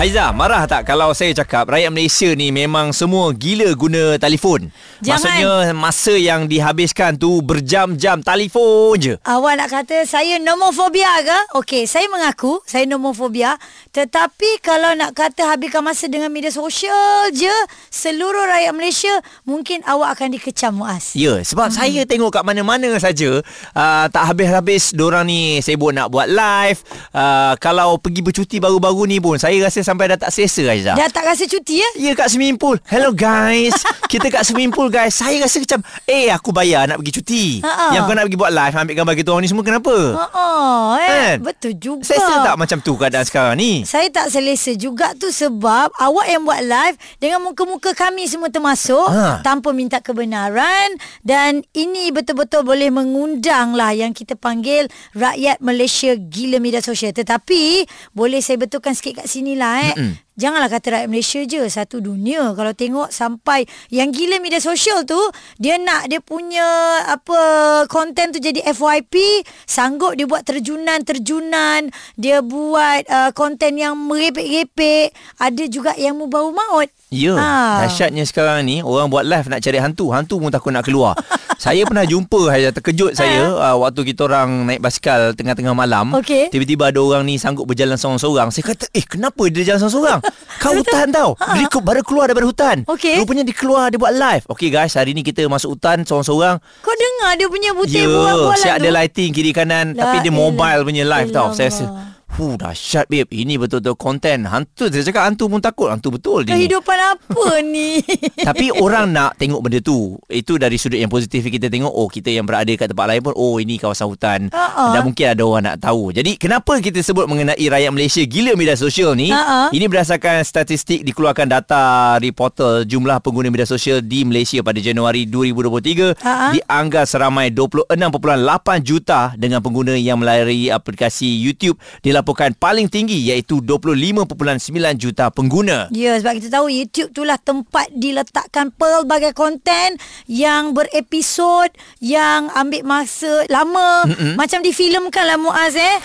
Haiza, marah tak kalau saya cakap rakyat Malaysia ni memang semua gila guna telefon? Jangan. Maksudnya masa yang dihabiskan tu berjam-jam telefon je. Awak nak kata saya nomofobia ke? Okey, saya mengaku saya nomofobia. Tetapi kalau nak kata habiskan masa dengan media sosial je, seluruh rakyat Malaysia, mungkin awak akan dikecam Muaz. Ya, sebab hmm. saya tengok kat mana-mana saja uh, tak habis-habis dorang ni sibuk nak buat live. Uh, kalau pergi bercuti baru-baru ni pun saya rasa sampai dah tak selesa Haiza. Dah tak rasa cuti ya? Ya kat swimming pool Hello guys Kita kat swimming pool guys Saya rasa macam Eh aku bayar nak pergi cuti Ha-ha. Yang kau nak pergi buat live Ambil gambar kita orang ni semua Kenapa? Oh, eh. Kan? Betul juga. Selesa tak macam tu keadaan sekarang ni? Saya tak selesa juga tu sebab awak yang buat live dengan muka-muka kami semua termasuk Ha. tanpa minta kebenaran dan ini betul-betul boleh mengundang lah yang kita panggil rakyat Malaysia gila media sosial. Tetapi boleh saya betulkan sikit kat sini lah eh. Mm-mm. Janganlah kata rakyat Malaysia je Satu dunia Kalau tengok sampai Yang gila media sosial tu Dia nak dia punya Apa Konten tu jadi FYP Sanggup dia buat terjunan-terjunan Dia buat uh, Konten yang merepek-repek Ada juga yang mu bau maut Ya, Ha. dahsyatnya sekarang ni orang buat live nak cari hantu, hantu pun takut nak keluar. saya pernah jumpa Haiza terkejut saya uh, waktu kita orang naik basikal tengah-tengah malam. Okey. Tiba-tiba ada orang ni sanggup berjalan seorang-seorang. Saya kata, "Eh, kenapa dia jalan seorang-seorang?" Kau hutan tau. Dia baru keluar daripada hutan. Okey. Rupanya dia keluar dia buat live. Okey guys, hari ni kita masuk hutan seorang-seorang. Kau dengar dia punya butir Ya, buat-bualan siap tu ada lighting kiri kanan La tapi dia mobile punya live tau. Saya Huh, dahsyat babe. Ini betul-betul konten. Hantu. Saya cakap hantu pun takut. Hantu betul dia ni. Kehidupan apa ni Tapi orang nak tengok benda tu. Itu dari sudut yang positif kita tengok oh kita yang berada kat tempat lain pun oh ini kawasan hutan. Ha-ha. Dan mungkin ada orang nak tahu. Jadi kenapa kita sebut mengenai rakyat Malaysia gila media sosial ni? Ha-ha. Ini berdasarkan statistik dikeluarkan data di portal jumlah pengguna media sosial di Malaysia pada Januari 2023 Ha-ha. dianggar seramai 26.8 juta dengan pengguna yang melalui aplikasi YouTube dilaporkan paling tinggi iaitu 25.9 juta pengguna. Ya sebab kita tahu YouTube itulah tempat diletakkan pelbagai konten yang berepisod yang ambil masa lama Mm-mm. macam difilmkan lah Muaz eh.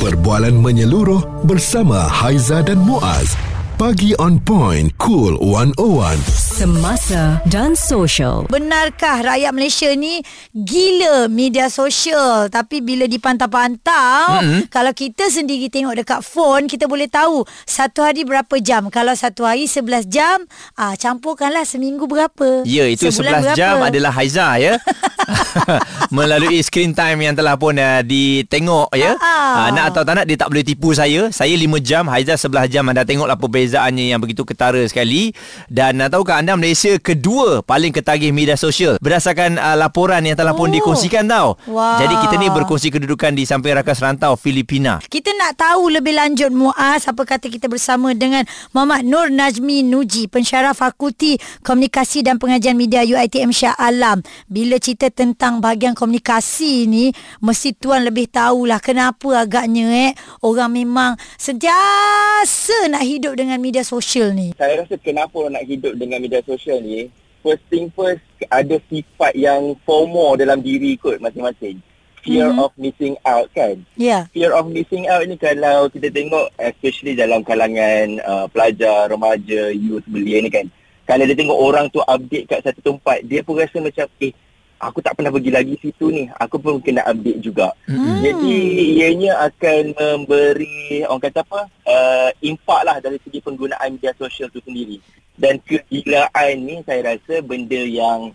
Perbualan menyeluruh bersama Haiza dan Muaz. Pagi on point. Cool 101. Semasa dan social. Benarkah rakyat Malaysia ni gila media sosial tapi bila dipantau-pantau mm-hmm. kalau kita sendiri tengok dekat phone kita boleh tahu satu hari berapa jam. Kalau satu hari 11 jam ah campurkanlah seminggu berapa. Ya, itu Sebulan 11 jam berapa. adalah Haiza ya. Melalui screen time yang telah pun uh, ditengok ya. Uh, nak atau tak nak dia tak boleh tipu saya. Saya 5 jam, Haiza 11 jam. Anda tengoklah perbezaannya yang begitu ketara sekali. Dan uh, tahukah anda Malaysia kedua paling ketagih media sosial berdasarkan uh, laporan yang telah pun Oh. dikongsikan tau. Wah. Jadi kita ni berkongsi kedudukan di samping rakas rantau Filipina. Kita nak tahu lebih lanjut Muaz apa kata kita bersama dengan Muhammad Nur Najmi Nuji pensyarah Fakulti Komunikasi dan Pengajian Media UiTM Shah Alam. Bila cerita tentang bahagian komunikasi ni mesti tuan lebih tahulah kenapa agaknya eh orang memang sentiasa nak hidup dengan media sosial ni. saya rasa kenapa orang nak hidup dengan media sosial ni first thing first ada sifat yang FOMO dalam diri kot masing-masing fear Mhm. mm-hmm. of missing out kan Ya. fear of missing out ni kalau kita tengok especially dalam kalangan uh, pelajar remaja youth belia ni kan kalau dia tengok orang tu update kat satu tempat dia pun rasa macam eh aku tak pernah pergi lagi situ ni. Aku pun kena update juga. Hmm. jadi ianya akan memberi orang kata apa uh, impak lah dari segi penggunaan media sosial tu sendiri. Dan kegilaan ni saya rasa benda yang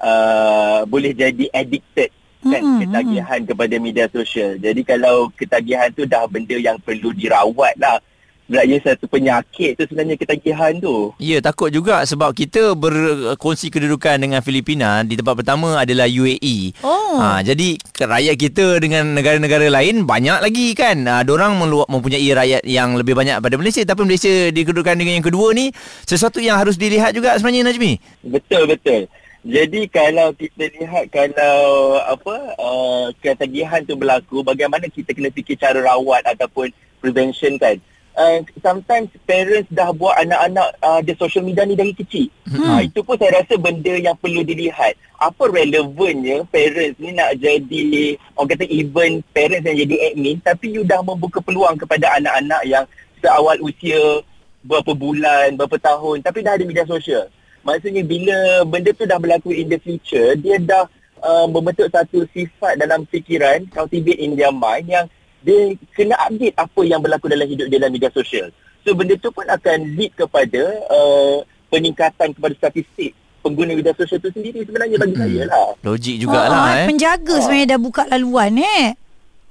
uh, boleh jadi addicted kan Mm-mm, ketagihan kepada media sosial. Jadi kalau ketagihan tu dah benda yang perlu dirawat lah sebab ia satu penyakit tu sebenarnya ketagihan tu Ya, takut juga sebab kita berkongsi kedudukan dengan Filipina di tempat pertama adalah UAE. Oh. Ha, jadi rakyat kita dengan negara-negara lain banyak lagi kan. Ha, diorang melu- mempunyai rakyat yang lebih banyak pada Malaysia tapi Malaysia dikedudukan dengan yang kedua ni sesuatu yang harus dilihat juga sebenarnya Najmi. Betul betul. Jadi kalau kita lihat kalau apa uh, ketagihan tu berlaku bagaimana kita kena fikir cara rawat ataupun prevention kan. Uh, sometimes parents dah buat anak-anak uh, di social media ni dari kecil. Hmm. Uh, itu pun saya rasa benda yang perlu dilihat. Apa relevannya parents ni nak jadi orang kata even parents yang jadi admin tapi you dah membuka peluang kepada anak-anak yang seawal usia berapa bulan, berapa tahun tapi dah ada media sosial. Maksudnya bila benda tu dah berlaku in the future, dia dah uh, membentuk satu sifat dalam fikiran, cultivate in their mind yang dia kena update apa yang berlaku dalam hidup dia dalam media sosial. So benda tu pun akan lead kepada uh, peningkatan kepada statistik pengguna media sosial tu sendiri sebenarnya bagi Mm-mm. saya lah. Logik jugalah eh. Penjaga sebenarnya dah buka laluan eh.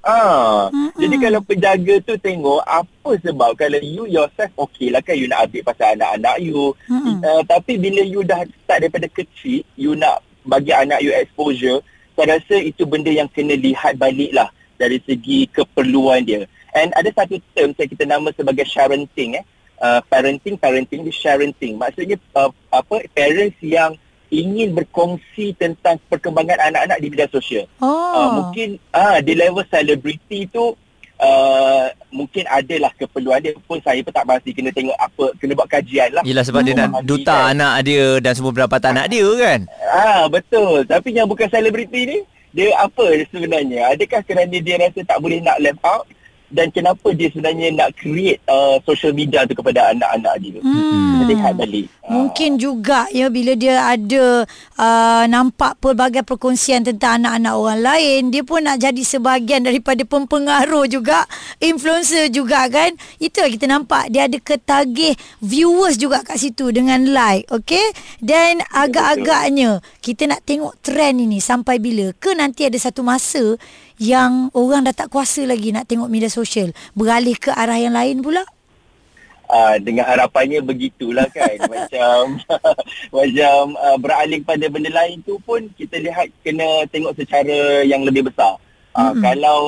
Ah, Mm-mm. jadi kalau penjaga tu tengok apa sebab kalau you yourself okay lah kan you nak update pasal anak-anak you. Mm-mm. Uh, tapi bila you dah start daripada kecil, you nak bagi anak you exposure, saya rasa itu benda yang kena lihat balik lah dari segi keperluan dia. And ada satu term saya kita nama sebagai sharenting eh. Uh, parenting, parenting, sharenting. Maksudnya uh, apa parents yang ingin berkongsi tentang perkembangan anak-anak di media sosial. Oh. Uh, mungkin ah di level selebriti tu uh, mungkin adalah keperluan dia pun saya pun tak pasti kena tengok apa kena buat kajian lah. Yelah sebab dia nak Memahami duta kan. anak dia dan semua pendapatan anak dia kan. Ah betul. Tapi yang bukan selebriti ni dia apa sebenarnya? Adakah kerana dia rasa tak boleh nak left out dan kenapa dia sebenarnya nak create uh, social media tu kepada anak-anak dia? Hmm. Lihat balik. Mungkin juga ya bila dia ada uh, nampak pelbagai perkongsian tentang anak-anak orang lain, dia pun nak jadi sebahagian daripada pempengaruh juga, influencer juga kan. Itu kita nampak dia ada ketagih viewers juga kat situ dengan like, okey? Dan agak-agaknya kita nak tengok trend ini sampai bila? Ke nanti ada satu masa yang orang dah tak kuasa lagi nak tengok media sosial, beralih ke arah yang lain pula? uh, dengan harapannya begitulah kan macam macam uh, beralih kepada benda lain tu pun kita lihat kena tengok secara yang lebih besar uh, Mm-mm. kalau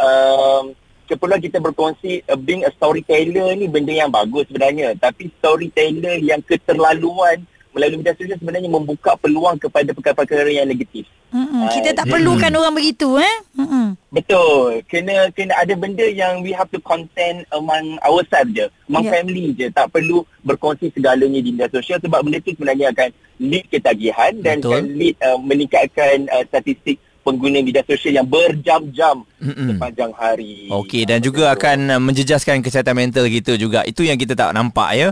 um, keperluan kita berkongsi uh, being a storyteller ni benda yang bagus sebenarnya tapi storyteller yang keterlaluan melalui media sosial sebenarnya membuka peluang kepada perkara-perkara yang negatif Mm-mm. Ah, Kita tak mm. perlukan orang begitu eh. Mm-mm. Betul. Kena kena ada benda yang we have to content among ourselves je. Among yeah. family je. Tak perlu berkongsi segalanya di media sosial sebab benda tu sebenarnya akan lead ketagihan dan Betul. akan lead uh, meningkatkan uh, statistik pengguna media sosial yang berjam-jam Mm-mm. sepanjang hari. Okey dan juga betul. akan uh, menjejaskan kesihatan mental kita juga. Itu yang kita tak nampak ya.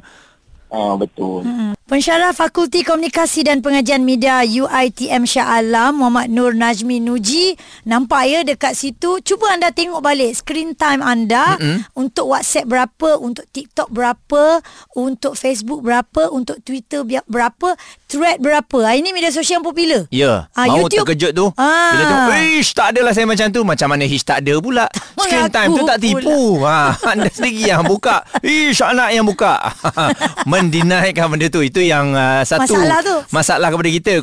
Ah betul. Mm-mm. Pensyarah Fakulti Komunikasi dan Pengajian Media UITM Shah Alam Muhammad Nur Najmi Nuji nampak ya dekat situ cuba anda tengok balik screen time anda Mm-mm. untuk WhatsApp berapa untuk TikTok berapa untuk Facebook berapa untuk Twitter berapa thread berapa ah, ini media sosial yang popular Ya, Ah, mau YouTube. terkejut tu. Ah. Bila tengok, ish, tak adalah saya macam tu. Macam mana ish tak ada pula. Screen time tu tak tipu. Ha, anda sendiri yang buka. Ish, anak yang buka. Mendinaikan benda tu. Itu yang uh, satu Masalah tu. masalah kepada kita.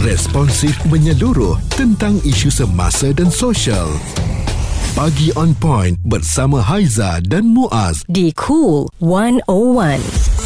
Responsif menyeluruh tentang isu semasa dan sosial. Pagi on point bersama Haiza dan Muaz. di Cool 101.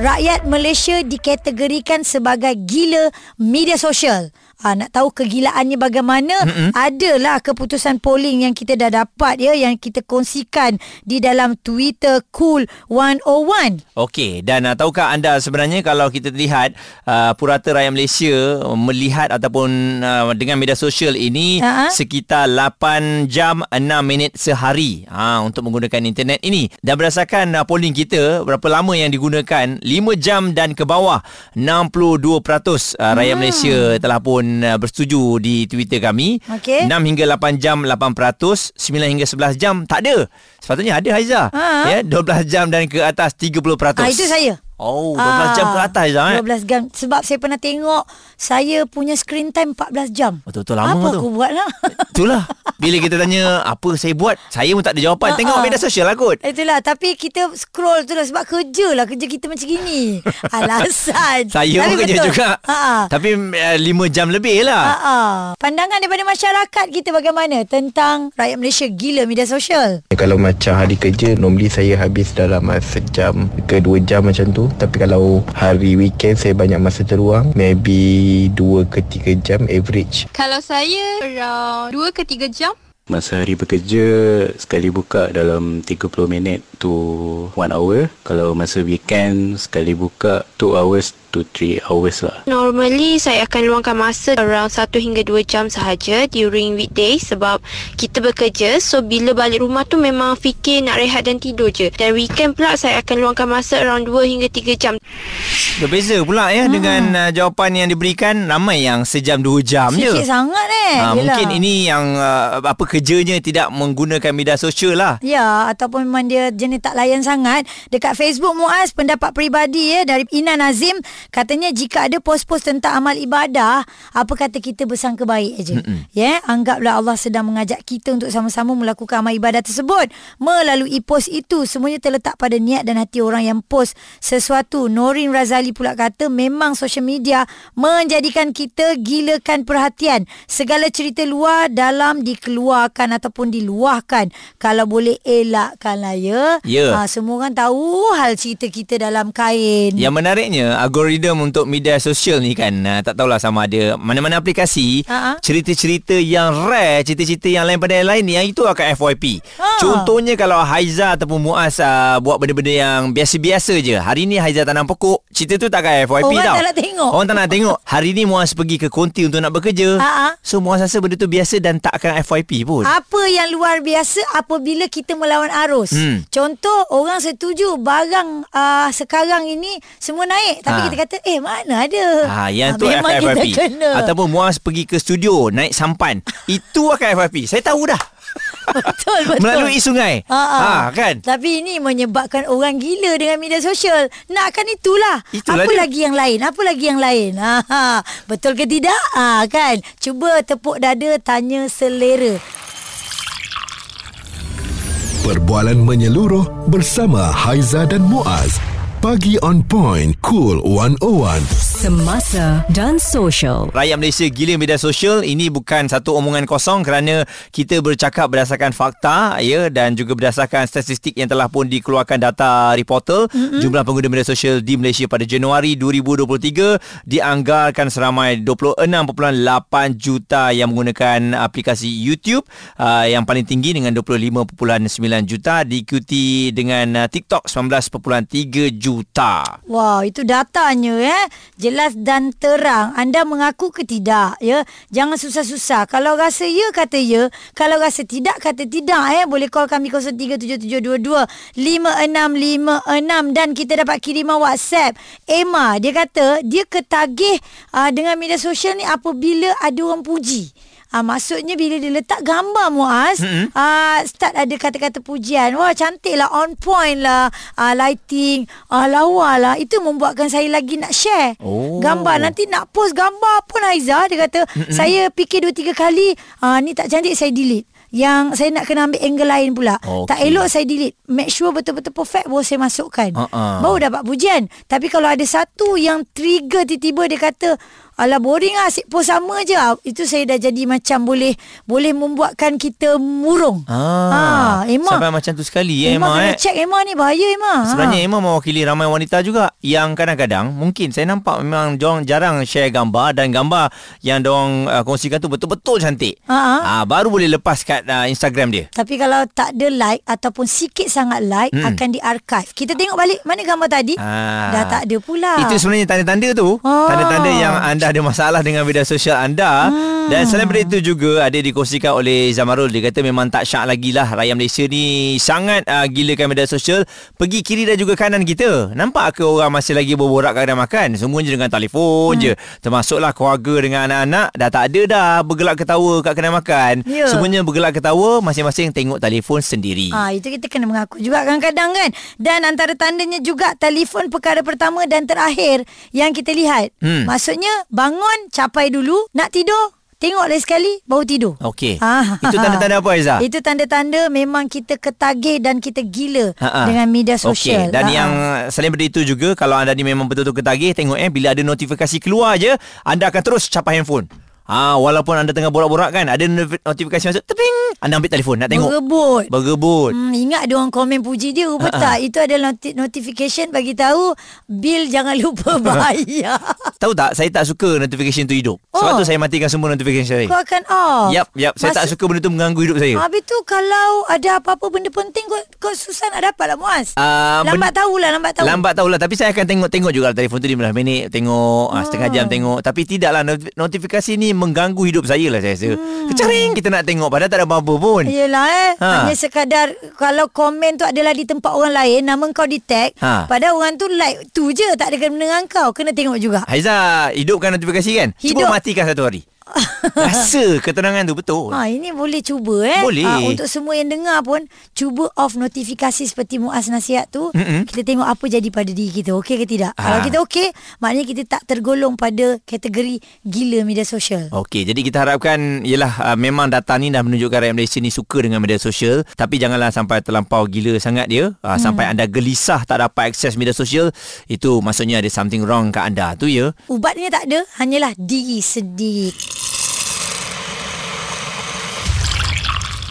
Rakyat Malaysia dikategorikan sebagai gila media sosial. Ha, nak tahu kegilaannya bagaimana? Mm-hmm. Adalah keputusan polling yang kita dah dapat ya yang kita kongsikan di dalam Twitter Cool 101. Okey, dan uh, tahukah anda sebenarnya kalau kita lihat uh, purata rakyat Malaysia melihat ataupun uh, dengan media sosial ini Ha-ha. sekitar 8 jam 6 minit sehari ha, untuk menggunakan internet ini. Dan berdasarkan uh, polling kita, berapa lama yang digunakan? 5 jam dan ke bawah 62% uh, rakyat Hmm. Malaysia telah pun uh, bersetuju di Twitter kami. Okey. 6 hingga 8 jam 8%, 9 hingga 11 jam tak ada. Sepatutnya ada Haiza. Ha. Ya, 12 jam dan ke atas 30%. Ah itu saya. Oh, 12 jam ke atas Haiza eh. 12 jam sebab saya pernah tengok saya punya screen time 14 jam. Betul-betul lama Apa tu. aku buat lah? Itulah. Bila kita tanya apa saya buat, saya pun tak ada jawapan. Tengok Ha-ha. media sosial lah kot. Itulah Tapi kita scroll tu lah Sebab kerja lah Kerja kita macam gini Alasan Saya Tapi pun kerja betul. juga. Ha-ha. Tapi uh, 5 jam lebih lah. Ha Pandangan daripada masyarakat kita bagaimana Tentang rakyat Malaysia gila media sosial Kalau macam hari kerja Normally saya habis dalam masa sejam ke dua jam macam tu Tapi kalau hari weekend saya banyak masa terluang Maybe dua ke tiga jam average Kalau saya around 2 ke 3 jam Masa hari bekerja sekali buka dalam 30 minit to 1 hour. Kalau masa weekend sekali buka 2 hours to 3 hours lah. Normally saya akan luangkan masa around 1 hingga 2 jam sahaja during weekdays sebab kita bekerja so bila balik rumah tu memang fikir nak rehat dan tidur je. Dan weekend pula saya akan luangkan masa around 2 hingga 3 jam. Berbeza pula ya hmm. dengan uh, jawapan yang diberikan ramai yang sejam 2 jam je. Sikit sangat eh. Ha, Yelah. mungkin ini yang uh, apa kerjanya tidak menggunakan media sosial lah. Ya, ataupun memang dia jenis tak layan sangat. Dekat Facebook Muaz, pendapat peribadi ya dari Ina Nazim, katanya jika ada post-post tentang amal ibadah, apa kata kita bersangka baik aja. Ya, anggaplah Allah sedang mengajak kita untuk sama-sama melakukan amal ibadah tersebut. Melalui post itu, semuanya terletak pada niat dan hati orang yang post sesuatu. Norin Razali pula kata, memang social media menjadikan kita gilakan perhatian. Segala cerita luar dalam dikeluarkan ataupun diluahkan. Kalau boleh elakkanlah ya. Ya. Ha, semua orang tahu hal cerita kita dalam kain. Yang menariknya algoritma untuk media sosial ni kan uh, tak tahulah sama ada mana-mana aplikasi Ha-ha. cerita-cerita yang rare, cerita-cerita yang lain pada yang lain yang itu akan FYP. Ha. Contohnya kalau Haiza ataupun Muaz uh, buat benda-benda yang biasa-biasa je. Hari ni Haiza tanam pokok, cerita tu tak akan FYP Orang tau. tak nak tengok. Orang tak nak tengok. Hari ni Muaz pergi ke konti untuk nak bekerja. Ha-ha. So Muaz rasa benda tu biasa dan tak akan FYP pun. Apa yang luar biasa apabila kita melawan arus. Hmm. Contoh orang setuju barang uh, sekarang ini semua naik tapi Ha. kita kata eh mana ada. Ha, yang Ah, tu memang akan kita kena. Ataupun Muaz pergi ke studio naik sampan. itu akan FYP. Saya tahu dah. betul betul. Melalui sungai. Ha, ha. Ha, kan? Tapi ini menyebabkan orang gila dengan media sosial. Nakkan itulah. Itulah Apa dia. lagi yang lain? Apa lagi yang lain? Ha, ha. Betul ke tidak? Ha, kan? Cuba tepuk dada tanya selera. Perbualan menyeluruh bersama Haiza dan Muaz. Pagi on point, cool 101. Semasa dan social. Rakyat Malaysia gila media sosial ini bukan satu omongan kosong kerana kita bercakap berdasarkan fakta ya dan juga berdasarkan statistik yang telah pun dikeluarkan data reporter mm-hmm. jumlah pengguna media sosial di Malaysia pada Januari 2023 dianggarkan seramai 26.8 juta yang menggunakan aplikasi YouTube uh, yang paling tinggi dengan 25.9 juta diikuti dengan uh, TikTok 19.3 juta. Wow, itu datanya eh. Jelas dan terang. Anda mengaku ke tidak ya? Jangan susah-susah. Kalau rasa ya kata ya, kalau rasa tidak kata tidak eh. Boleh call kami 0377225656 dan kita dapat kiriman WhatsApp. Emma dia kata dia ketagih uh, dengan media sosial ni apabila ada orang puji. Ah maksudnya bila dia letak gambar Muaz, mm-hmm. ah start ada kata-kata pujian. Wah cantik lah, on point lah, ah lighting, ah lawa lah. Itu membuatkan saya lagi nak share. Oh. Gambar nanti nak post gambar pun Aiza dia kata, mm-hmm. saya fikir dua tiga kali, ah ni tak cantik saya delete. Yang saya nak kena ambil angle lain pula. Okey. Tak elok saya delete. Make sure betul-betul perfect baru saya masukkan. Uh-uh. Baru dapat pujian. Tapi kalau ada satu yang trigger tiba-tiba dia kata, Alah boring lah asyik post sama je Ah, Itu saya dah jadi macam boleh Boleh membuatkan kita murung Ah, Emma Sampai macam tu sekali ya Emma Emma kena eh. check Emma ni bahaya Emma Sebenarnya Emma mewakili ramai wanita juga yang kadang-kadang mungkin saya nampak memang diorang jarang share gambar dan gambar yang diorang uh, kongsikan tu betul-betul cantik. Ha, Ah baru boleh lepas kat uh, Instagram dia. Tapi kalau tak ada like Ataupun sikit sangat like Hmm. Akan di-archive Kita tengok balik Mana gambar tadi Ah. Dah tak ada pula Itu sebenarnya tanda-tanda tu. Ah. Tanda-tanda yang anda ada masalah dengan media sosial anda. Hmm. Dan selain daripada itu juga ada dikongsikan oleh Zamarul. Dia kata memang tak syak lagi lah rakyat Malaysia ni sangat uh, gilakan media sosial. Pergi kiri dan juga kanan kita. Nampak ke orang masih lagi berborak kedai makan? Semuanya dengan telefon Hmm. je. Termasuklah keluarga dengan anak-anak. Dah tak ada dah bergelak ketawa kat kedai makan. Ya. Semuanya bergelak ketawa. Masing-masing tengok telefon sendiri. Ah itu kita kena mengaku juga kadang-kadang kan. Dan antara tandanya juga telefon perkara pertama dan terakhir yang kita lihat. Hmm. Maksudnya bangun capai dulu, nak tidur tengok lagi sekali baru tidur. Okey. Ah. Itu tanda-tanda apa Aizah? Itu tanda-tanda memang kita ketagih dan kita gila Ha-ha. dengan media sosial. Okey, dan Ha-ha. yang selain daripada itu juga kalau anda ni memang betul-betul ketagih tengok eh bila ada notifikasi keluar je anda akan terus capai handphone. Ha, walaupun anda tengah borak-borak kan, ada notif- notifikasi masuk, teping, anda ambil telefon nak tengok. Berebut. Bergebut. Hmm, ingat ada orang komen puji dia Rupa tak Itu adalah noti- notification Bagi tahu Bil jangan lupa bayar Tahu tak, saya tak suka notification tu hidup. Sebab Oh. tu saya matikan semua notification saya. Kau akan off Yap, yap. Saya tak suka benda tu mengganggu hidup saya. Habis tu kalau ada apa-apa benda penting kau, kau susah nak dapat lah Muaz. Ah, lambat ben- tahulah, lambat tahu. Lambat tahulah Tapi saya akan tengok-tengok juga Telefon tu 15 minit Tengok ah. Setengah jam tengok Tapi tidaklah not- Notifikasi ni Mengganggu hidup saya lah Saya rasa hmm. Kecering kita nak tengok Padahal tak ada apa-apa pun Yelah eh Ha. ha. Hanya sekadar Kalau komen tu adalah di tempat orang lain Nama kau di tag Ha. Padahal orang tu like tu je Tak ada kena dengan kau Kena tengok juga Haiza Hidupkan notifikasi kan Hidup. Cuba matikan satu hari Rasa ketenangan tu betul Ha, ini boleh cuba eh. Boleh. Ha, untuk semua yang dengar pun cuba off notifikasi seperti Muaz nasihat tu. Mm-mm. Kita tengok apa jadi pada diri kita. Okey ke tidak? Ha. Kalau kita okey, maknanya kita tak tergolong pada kategori gila media sosial. Okey, jadi kita harapkan ialah uh, memang data ni dah menunjukkan rakyat Malaysia ni suka dengan media sosial, tapi janganlah sampai terlampau gila sangat dia, uh, hmm. sampai anda gelisah tak dapat akses media sosial, itu maksudnya ada something wrong kat anda tu ya. Ubatnya tak ada, hanyalah diri sendiri.